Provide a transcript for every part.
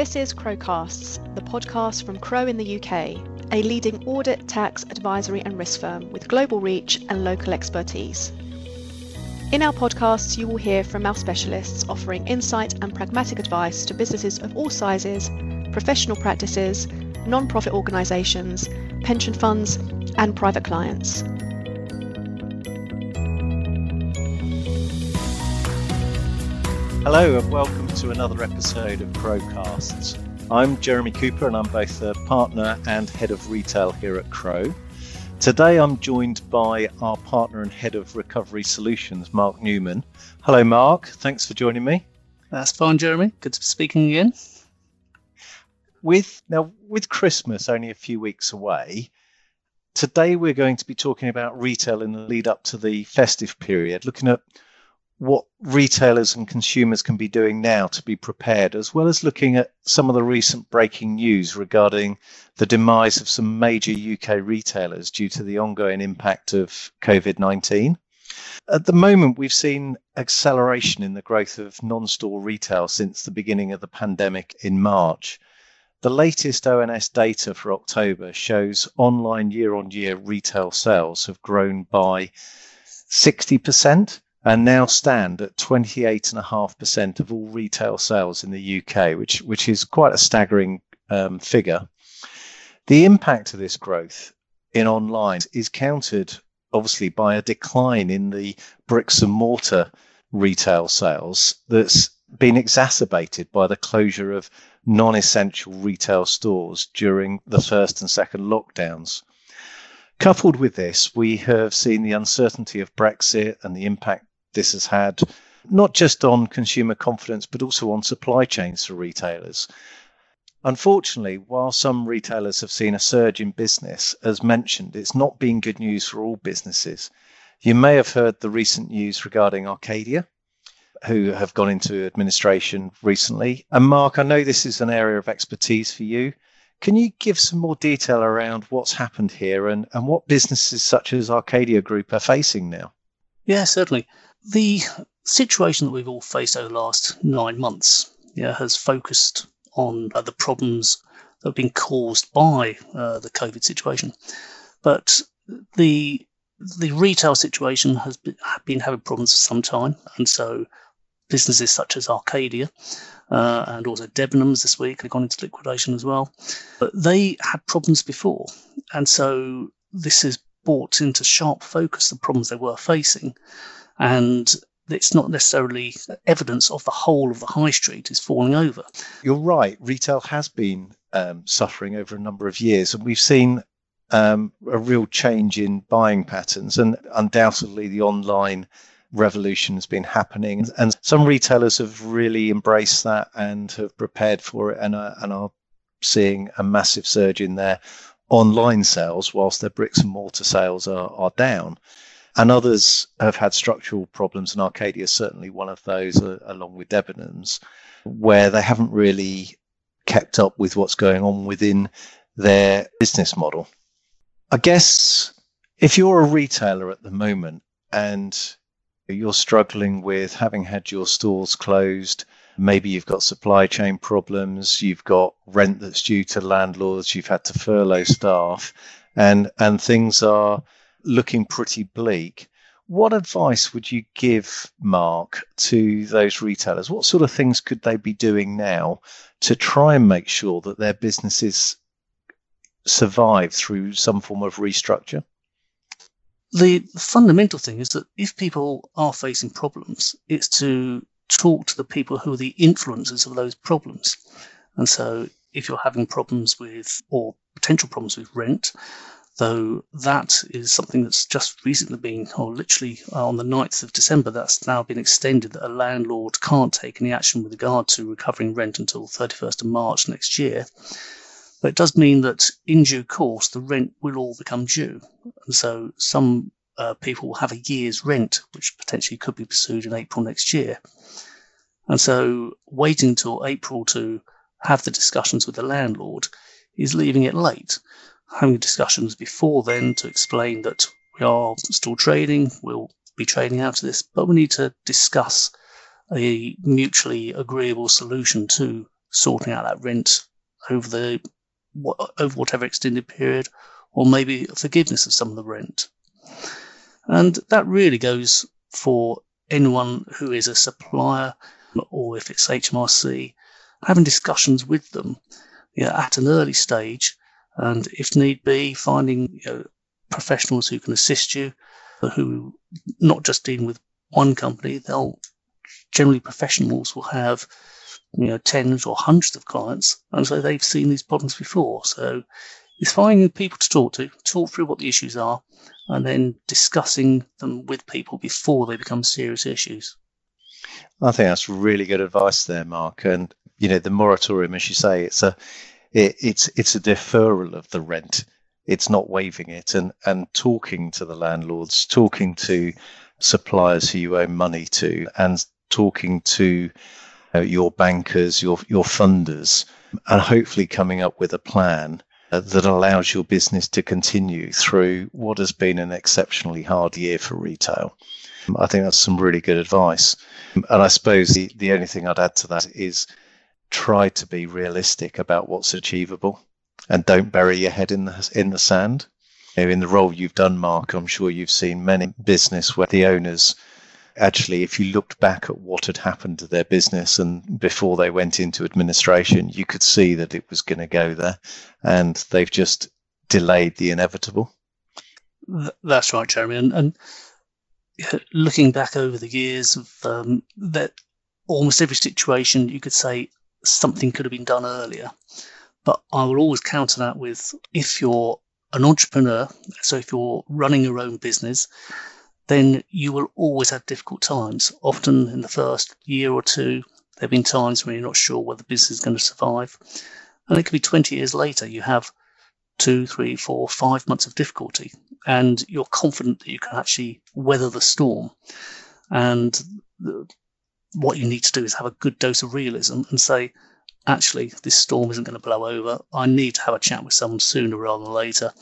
This is Crowecasts, the podcast from Crowe in the UK, a leading audit, tax, advisory, and risk firm with global reach and local expertise. In our podcasts, you will hear from our specialists offering insight and pragmatic advice to businesses of all sizes, professional practices, non profit organisations, pension funds, and private clients. Hello, and welcome to another episode of Crowecasts. I'm Jeremy Cooper, and I'm both a partner and head of retail here at Crowe. Today, I'm joined by our partner and head of recovery solutions, Mark Newman. Hello, Mark. Thanks for joining me. That's fine, Jeremy. Good to be speaking again. With now, with Christmas only a few weeks away, today we're going to be talking about retail in the lead up to the festive period, looking at what retailers and consumers can be doing now to be prepared, as well as looking at some of the recent breaking news regarding the demise of some major UK retailers due to the ongoing impact of COVID 19. At the moment, we've seen acceleration in the growth of non store retail since the beginning of the pandemic in March. The latest ONS data for October shows online year on year retail sales have grown by 60% and now stand at 28.5% of all retail sales in the UK, which, which is quite a staggering um, figure. The impact of this growth in online is countered, obviously, by a decline in the bricks and mortar retail sales that's been exacerbated by the closure of non essential retail stores during the first and second lockdowns. Coupled with this, we have seen the uncertainty of Brexit and the impact this has had not just on consumer confidence, but also on supply chains for retailers. Unfortunately, while some retailers have seen a surge in business, as mentioned, it's not been good news for all businesses. You may have heard the recent news regarding Arcadia, who have gone into administration recently. And Mark, I know this is an area of expertise for you. Can you give some more detail around what's happened here and, and what businesses such as Arcadia Group are facing now? Yeah, certainly. The situation that we've all faced over the last nine months has focused on uh, the problems that have been caused by uh, the COVID situation. But the the retail situation has been, been, having problems for some time, and so businesses such as Arcadia uh, and also Debenhams this week have gone into liquidation as well. But they had problems before, and so this has brought into sharp focus the problems they were facing and it's not necessarily evidence of the whole of the high street is falling over. You're right. Retail has been um, suffering over a number of years, and we've seen um, a real change in buying patterns, and undoubtedly the online revolution has been happening. And some retailers have really embraced that and have prepared for it, and are, and are seeing a massive surge in their online sales, whilst their bricks and mortar sales are, are down and others have had structural problems, and Arcadia is certainly one of those, uh, along with Debenhams, where they haven't really kept up with what's going on within their business model. I guess if you're a retailer at the moment and you're struggling with having had your stores closed, maybe you've got supply chain problems, you've got rent that's due to landlords, you've had to furlough staff, and and things are looking pretty bleak. What advice would you give, Mark, to those retailers? What sort of things could they be doing now to try and make sure that their businesses survive through some form of restructure? The fundamental thing is that if people are facing problems, it's to talk to the people who are the influencers of those problems. And so if you're having problems with, or potential problems with rent, though that is something that's just recently been, or literally uh, on the 9th of December, that's now been extended that a landlord can't take any action with regard to recovering rent until 31st of March next year. But it does mean that in due course, the rent will all become due. And so some uh, people will have a year's rent, which potentially could be pursued in April next year. And so waiting until April to have the discussions with the landlord is leaving it late having discussions before then to explain that we are still trading, we'll be trading out of this, but we need to discuss a mutually agreeable solution to sorting out that rent over the over whatever extended period, or maybe forgiveness of some of the rent. And that really goes for anyone who is a supplier, or if it's HMRC, having discussions with them you know, at an early stage, and if need be, finding you know, professionals who can assist you, who not just dealing with one company, they'll generally professionals will have you know tens or hundreds of clients, and so they've seen these problems before. So it's finding people to talk to, talk through what the issues are, and then discussing them with people before they become serious issues. I think that's really good advice there, Mark. And you know, the moratorium, as you say, it's a it, it's it's a deferral of the rent. It's not waiving it, and and talking to the landlords, talking to suppliers who you owe money to, and talking to uh, your bankers, your your funders, and hopefully coming up with a plan uh, that allows your business to continue through what has been an exceptionally hard year for retail. I think that's some really good advice. And I suppose the, the only thing I'd add to that is try to be realistic about what's achievable and don't bury your head in the in the sand. In the role you've done, Mark, I'm sure you've seen many business where the owners actually, if you looked back at what had happened to their business and before they went into administration, you could see that it was going to go there, and they've just delayed the inevitable. That's right, Jeremy. And, and looking back over the years of um, that, almost every situation you could say something could have been done earlier. But I will always counter that with if you're an entrepreneur, so if you're running your own business, then you will always have difficult times. Often in the first year or two, there have been times when you're not sure whether the business is going to survive. And it could be 20 years later, you have two, three, four, five months of difficulty, and you're confident that you can actually weather the storm. And what you need to do is have a good dose of realism and say, actually, this storm isn't going to blow over. I need to have a chat with someone sooner rather than later.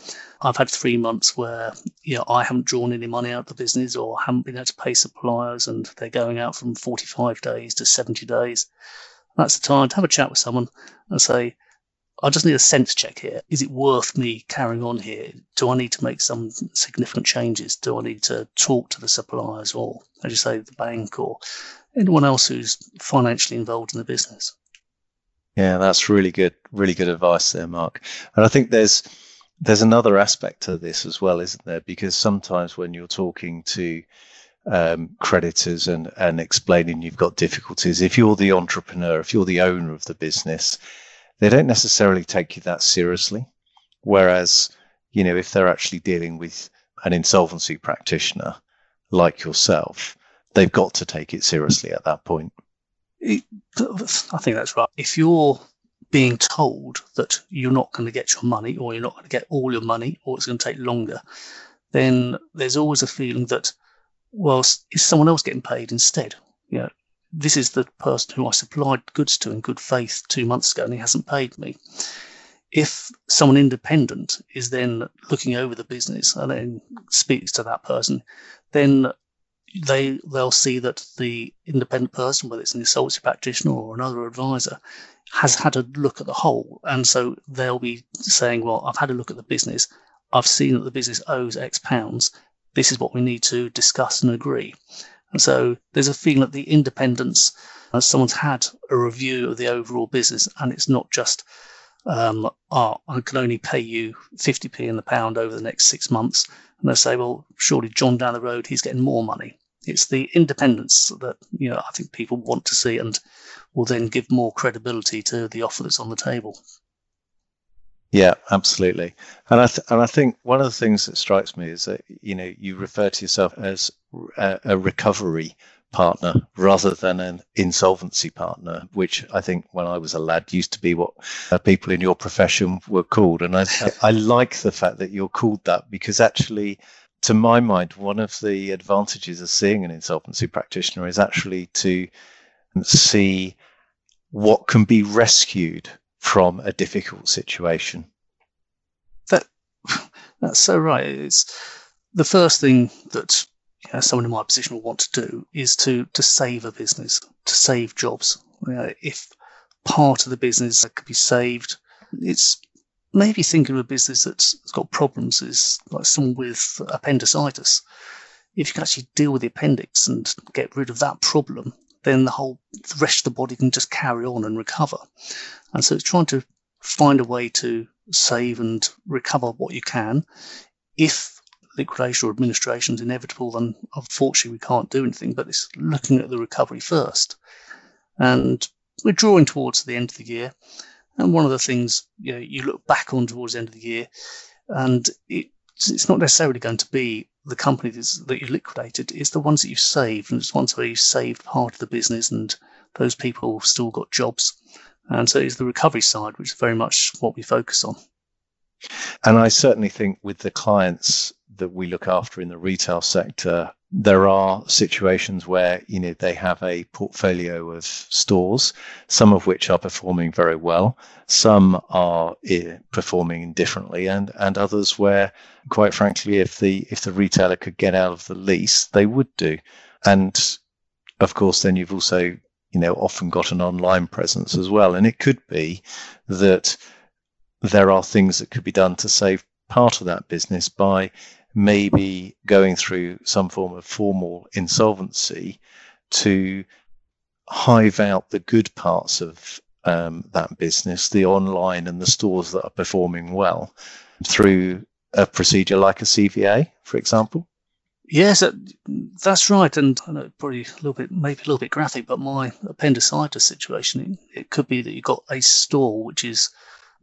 I've had three months where you know I haven't drawn any money out of the business or haven't been able to pay suppliers, and they're going out from 45 days to 70 days. That's the time to have a chat with someone and say, I just need a sense check here. Is it worth me carrying on here? Do I need to make some significant changes? Do I need to talk to the suppliers or, as you say, the bank or anyone else who's financially involved in the business? Yeah, that's really good, really good advice there, Mark. And I think there's there's another aspect to this as well, isn't there? Because sometimes when you're talking to um, creditors and, and explaining you've got difficulties, if you're the entrepreneur, if you're the owner of the business, they don't necessarily take you that seriously. Whereas, you know, if they're actually dealing with an insolvency practitioner like yourself, they've got to take it seriously at that point. I think that's right. If you're being told that you're not going to get your money or you're not going to get all your money or it's going to take longer, then there's always a feeling that, well, is someone else getting paid instead? You know, this is the person who I supplied goods to in good faith two months ago and he hasn't paid me. If someone independent is then looking over the business and then speaks to that person, then they they'll see that the independent person, whether it's an insolvency practitioner or another advisor, has had a look at the whole, and so they'll be saying, "Well, I've had a look at the business. I've seen that the business owes X pounds. This is what we need to discuss and agree." And so there's a feeling that the independence, uh, someone's had a review of the overall business, and it's not just, um, oh, I can only pay you 50p in the pound over the next six months. And they say, well, surely John down the road, he's getting more money. It's the independence that you know I think people want to see, and will then give more credibility to the offer that's on the table. Yeah, absolutely. And I th- and I think one of the things that strikes me is that you know you refer to yourself as a, a recovery partner rather than an insolvency partner, which I think when I was a lad used to be what uh, people in your profession were called. And I, I like the fact that you're called that because actually, to my mind, one of the advantages of seeing an insolvency practitioner is actually to see what can be rescued from a difficult situation. That that's so right. It's the first thing that you know, someone in my position will want to do is to to save a business, to save jobs. You know, if part of the business could be saved. It's maybe thinking of a business that's got problems is like someone with appendicitis. If you can actually deal with the appendix and get rid of that problem, then the whole the rest of the body can just carry on and recover. And so it's trying to find a way to save and recover what you can. If liquidation or administration is inevitable, then unfortunately we can't do anything. But it's looking at the recovery first. And we're drawing towards the end of the year. And one of the things you know you look back on towards the end of the year, and it, it's not necessarily going to be the companies that you liquidated. It's the ones that you've saved, and it's ones where you've saved part of the business, and those people still got jobs. And so it's the recovery side, which is very much what we focus on. And I certainly think with the clients that we look after in the retail sector, there are situations where you know they have a portfolio of stores, some of which are performing very well, some are eh, performing differently, and and others where, quite frankly, if the if the retailer could get out of the lease, they would do, and of course, then you've also you know often got an online presence as well, and it could be that there are things that could be done to save part of that business by maybe going through some form of formal insolvency to hive out the good parts of um, that business, the online and the stores that are performing well, through a procedure like a CVA, for example? Yes, that's right. And I know probably a little bit, maybe a little bit graphic, but my appendicitis situation, it, it could be that you've got a store which is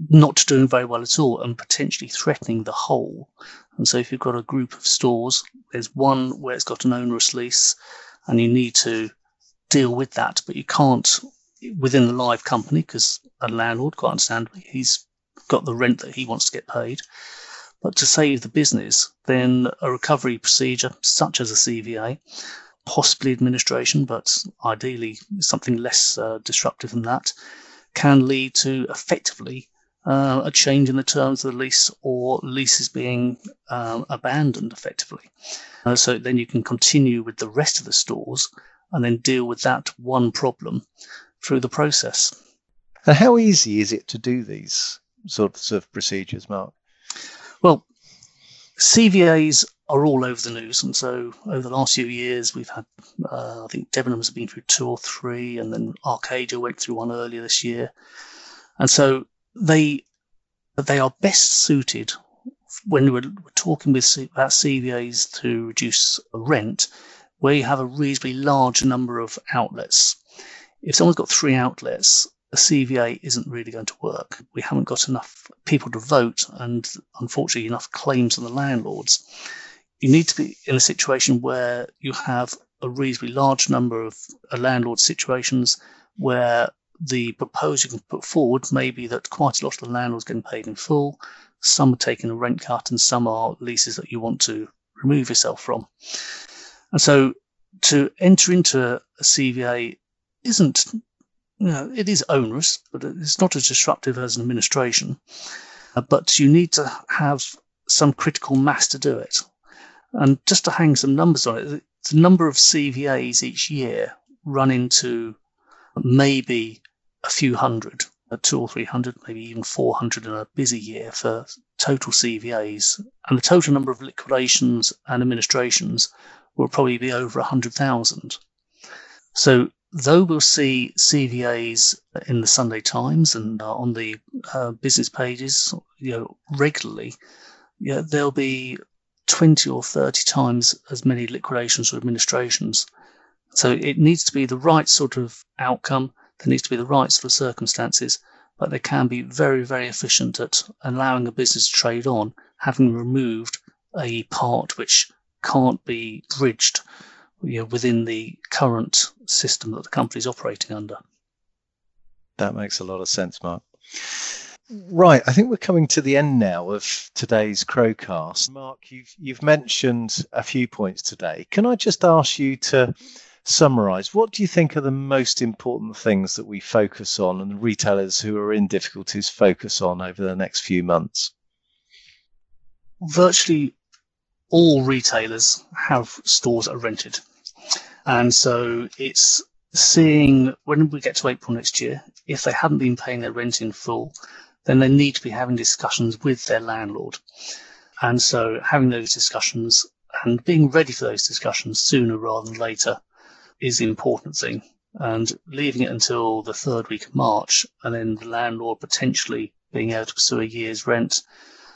not doing very well at all and potentially threatening the whole. And so if you've got a group of stores, there's one where it's got an onerous lease and you need to deal with that, but you can't within the live company because a landlord, quite understandably, he's got the rent that he wants to get paid. But to save the business, then a recovery procedure such as a CVA, possibly administration, but ideally something less uh, disruptive than that, can lead to effectively uh, a change in the terms of the lease or leases being um, abandoned effectively. Uh, so then you can continue with the rest of the stores and then deal with that one problem through the process. And how easy is it to do these sorts of procedures, Mark? Well, CVAs are all over the news, and so over the last few years, we've had uh, I think Debenhams have been through two or three, and then Arcadia went through one earlier this year, and so they they are best suited when we're talking with about CVAs to reduce rent, where you have a reasonably large number of outlets. If someone's got three outlets, a CVA isn't really going to work. We haven't got enough people to vote, and unfortunately, enough claims on the landlords. You need to be in a situation where you have a reasonably large number of landlord situations where the proposal you can put forward may be that quite a lot of the landlords getting paid in full, some are taking a rent cut, and some are leases that you want to remove yourself from. And so to enter into a CVA isn't, you know, it is onerous, but it's not as disruptive as an administration. Uh, but you need to have some critical mass to do it. And just to hang some numbers on it, the number of CVAs each year run into maybe a few hundred, two or three hundred, maybe even 400 in a busy year for total CVAs. And the total number of liquidations and administrations will probably be over 100,000. So, though we'll see CVAs in the Sunday Times and uh, on the uh, business pages, you know, regularly, yeah, there'll be 20 or 30 times as many liquidations or administrations so it needs to be the right sort of outcome. There needs to be the right sort of circumstances, but they can be very, very efficient at allowing a business to trade on, having removed a part which can't be bridged you know, within the current system that the company is operating under. That makes a lot of sense, Mark. Right, I think we're coming to the end now of today's Crowecast. Mark, you've you've mentioned a few points today. Can I just ask you to summarize, what do you think are the most important things that we focus on and the retailers who are in difficulties focus on over the next few months? Virtually all retailers have stores that are rented. And so it's seeing when we get to April next year, if they haven't been paying their rent in full, then they need to be having discussions with their landlord. And so having those discussions and being ready for those discussions sooner rather than later is the important thing. And leaving it until the third week of March and then the landlord potentially being able to pursue a year's rent.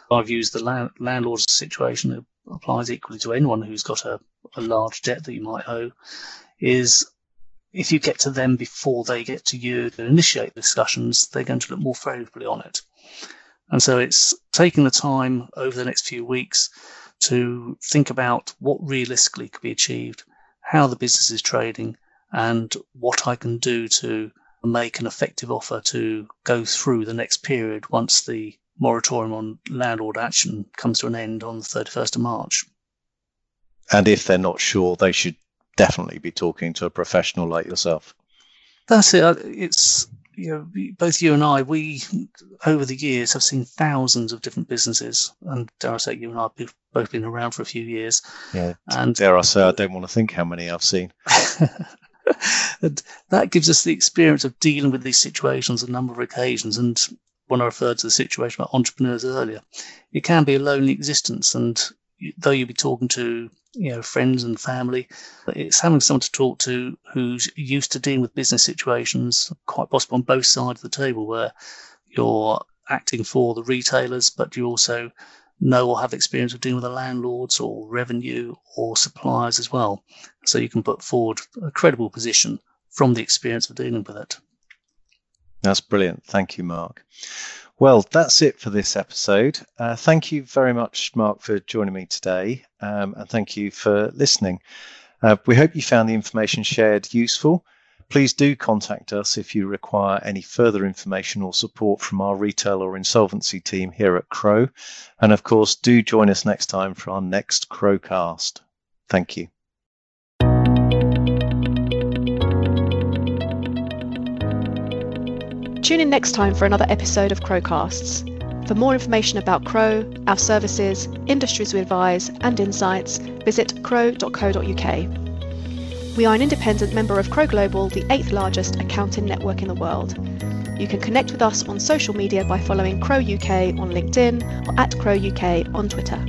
I've used the land, landlord's situation, it applies equally to anyone who's got a, a large debt that you might owe, is if you get to them before they get to you to initiate discussions, they're going to look more favourably on it. And so it's taking the time over the next few weeks to think about what realistically could be achieved, how the business is trading, and what I can do to make an effective offer to go through the next period once the moratorium on landlord action comes to an end on the 31st of March. And if they're not sure, they should definitely be talking to a professional like yourself. That's it. It's you know, both you and I, we over the years have seen thousands of different businesses, and dare I say, you and I have both been around for a few years. Yeah, and dare I say, I don't want to think how many I've seen. and that gives us the experience of dealing with these situations a number of occasions. And when I referred to the situation about entrepreneurs earlier, it can be a lonely existence, and though you'll be talking to you know friends and family it's having someone to talk to who's used to dealing with business situations quite possible on both sides of the table where you're acting for the retailers but you also know or have experience of dealing with the landlords or revenue or suppliers as well. So you can put forward a credible position from the experience of dealing with it that's brilliant thank you mark well, that's it for this episode. Uh, thank you very much, Mark, for joining me today, um, and thank you for listening. Uh, we hope you found the information shared useful. Please do contact us if you require any further information or support from our retail or insolvency team here at Crowe. And of course, do join us next time for our next Crowecast. Thank you. Tune in next time for another episode of Crowecasts. For more information about Crowe, our services, industries we advise, and insights, visit crowe.co.uk. We are an independent member of Crowe Global, the eighth largest accounting network in the world. You can connect with us on social media by following Crowe UK on LinkedIn or at Crowe UK on Twitter.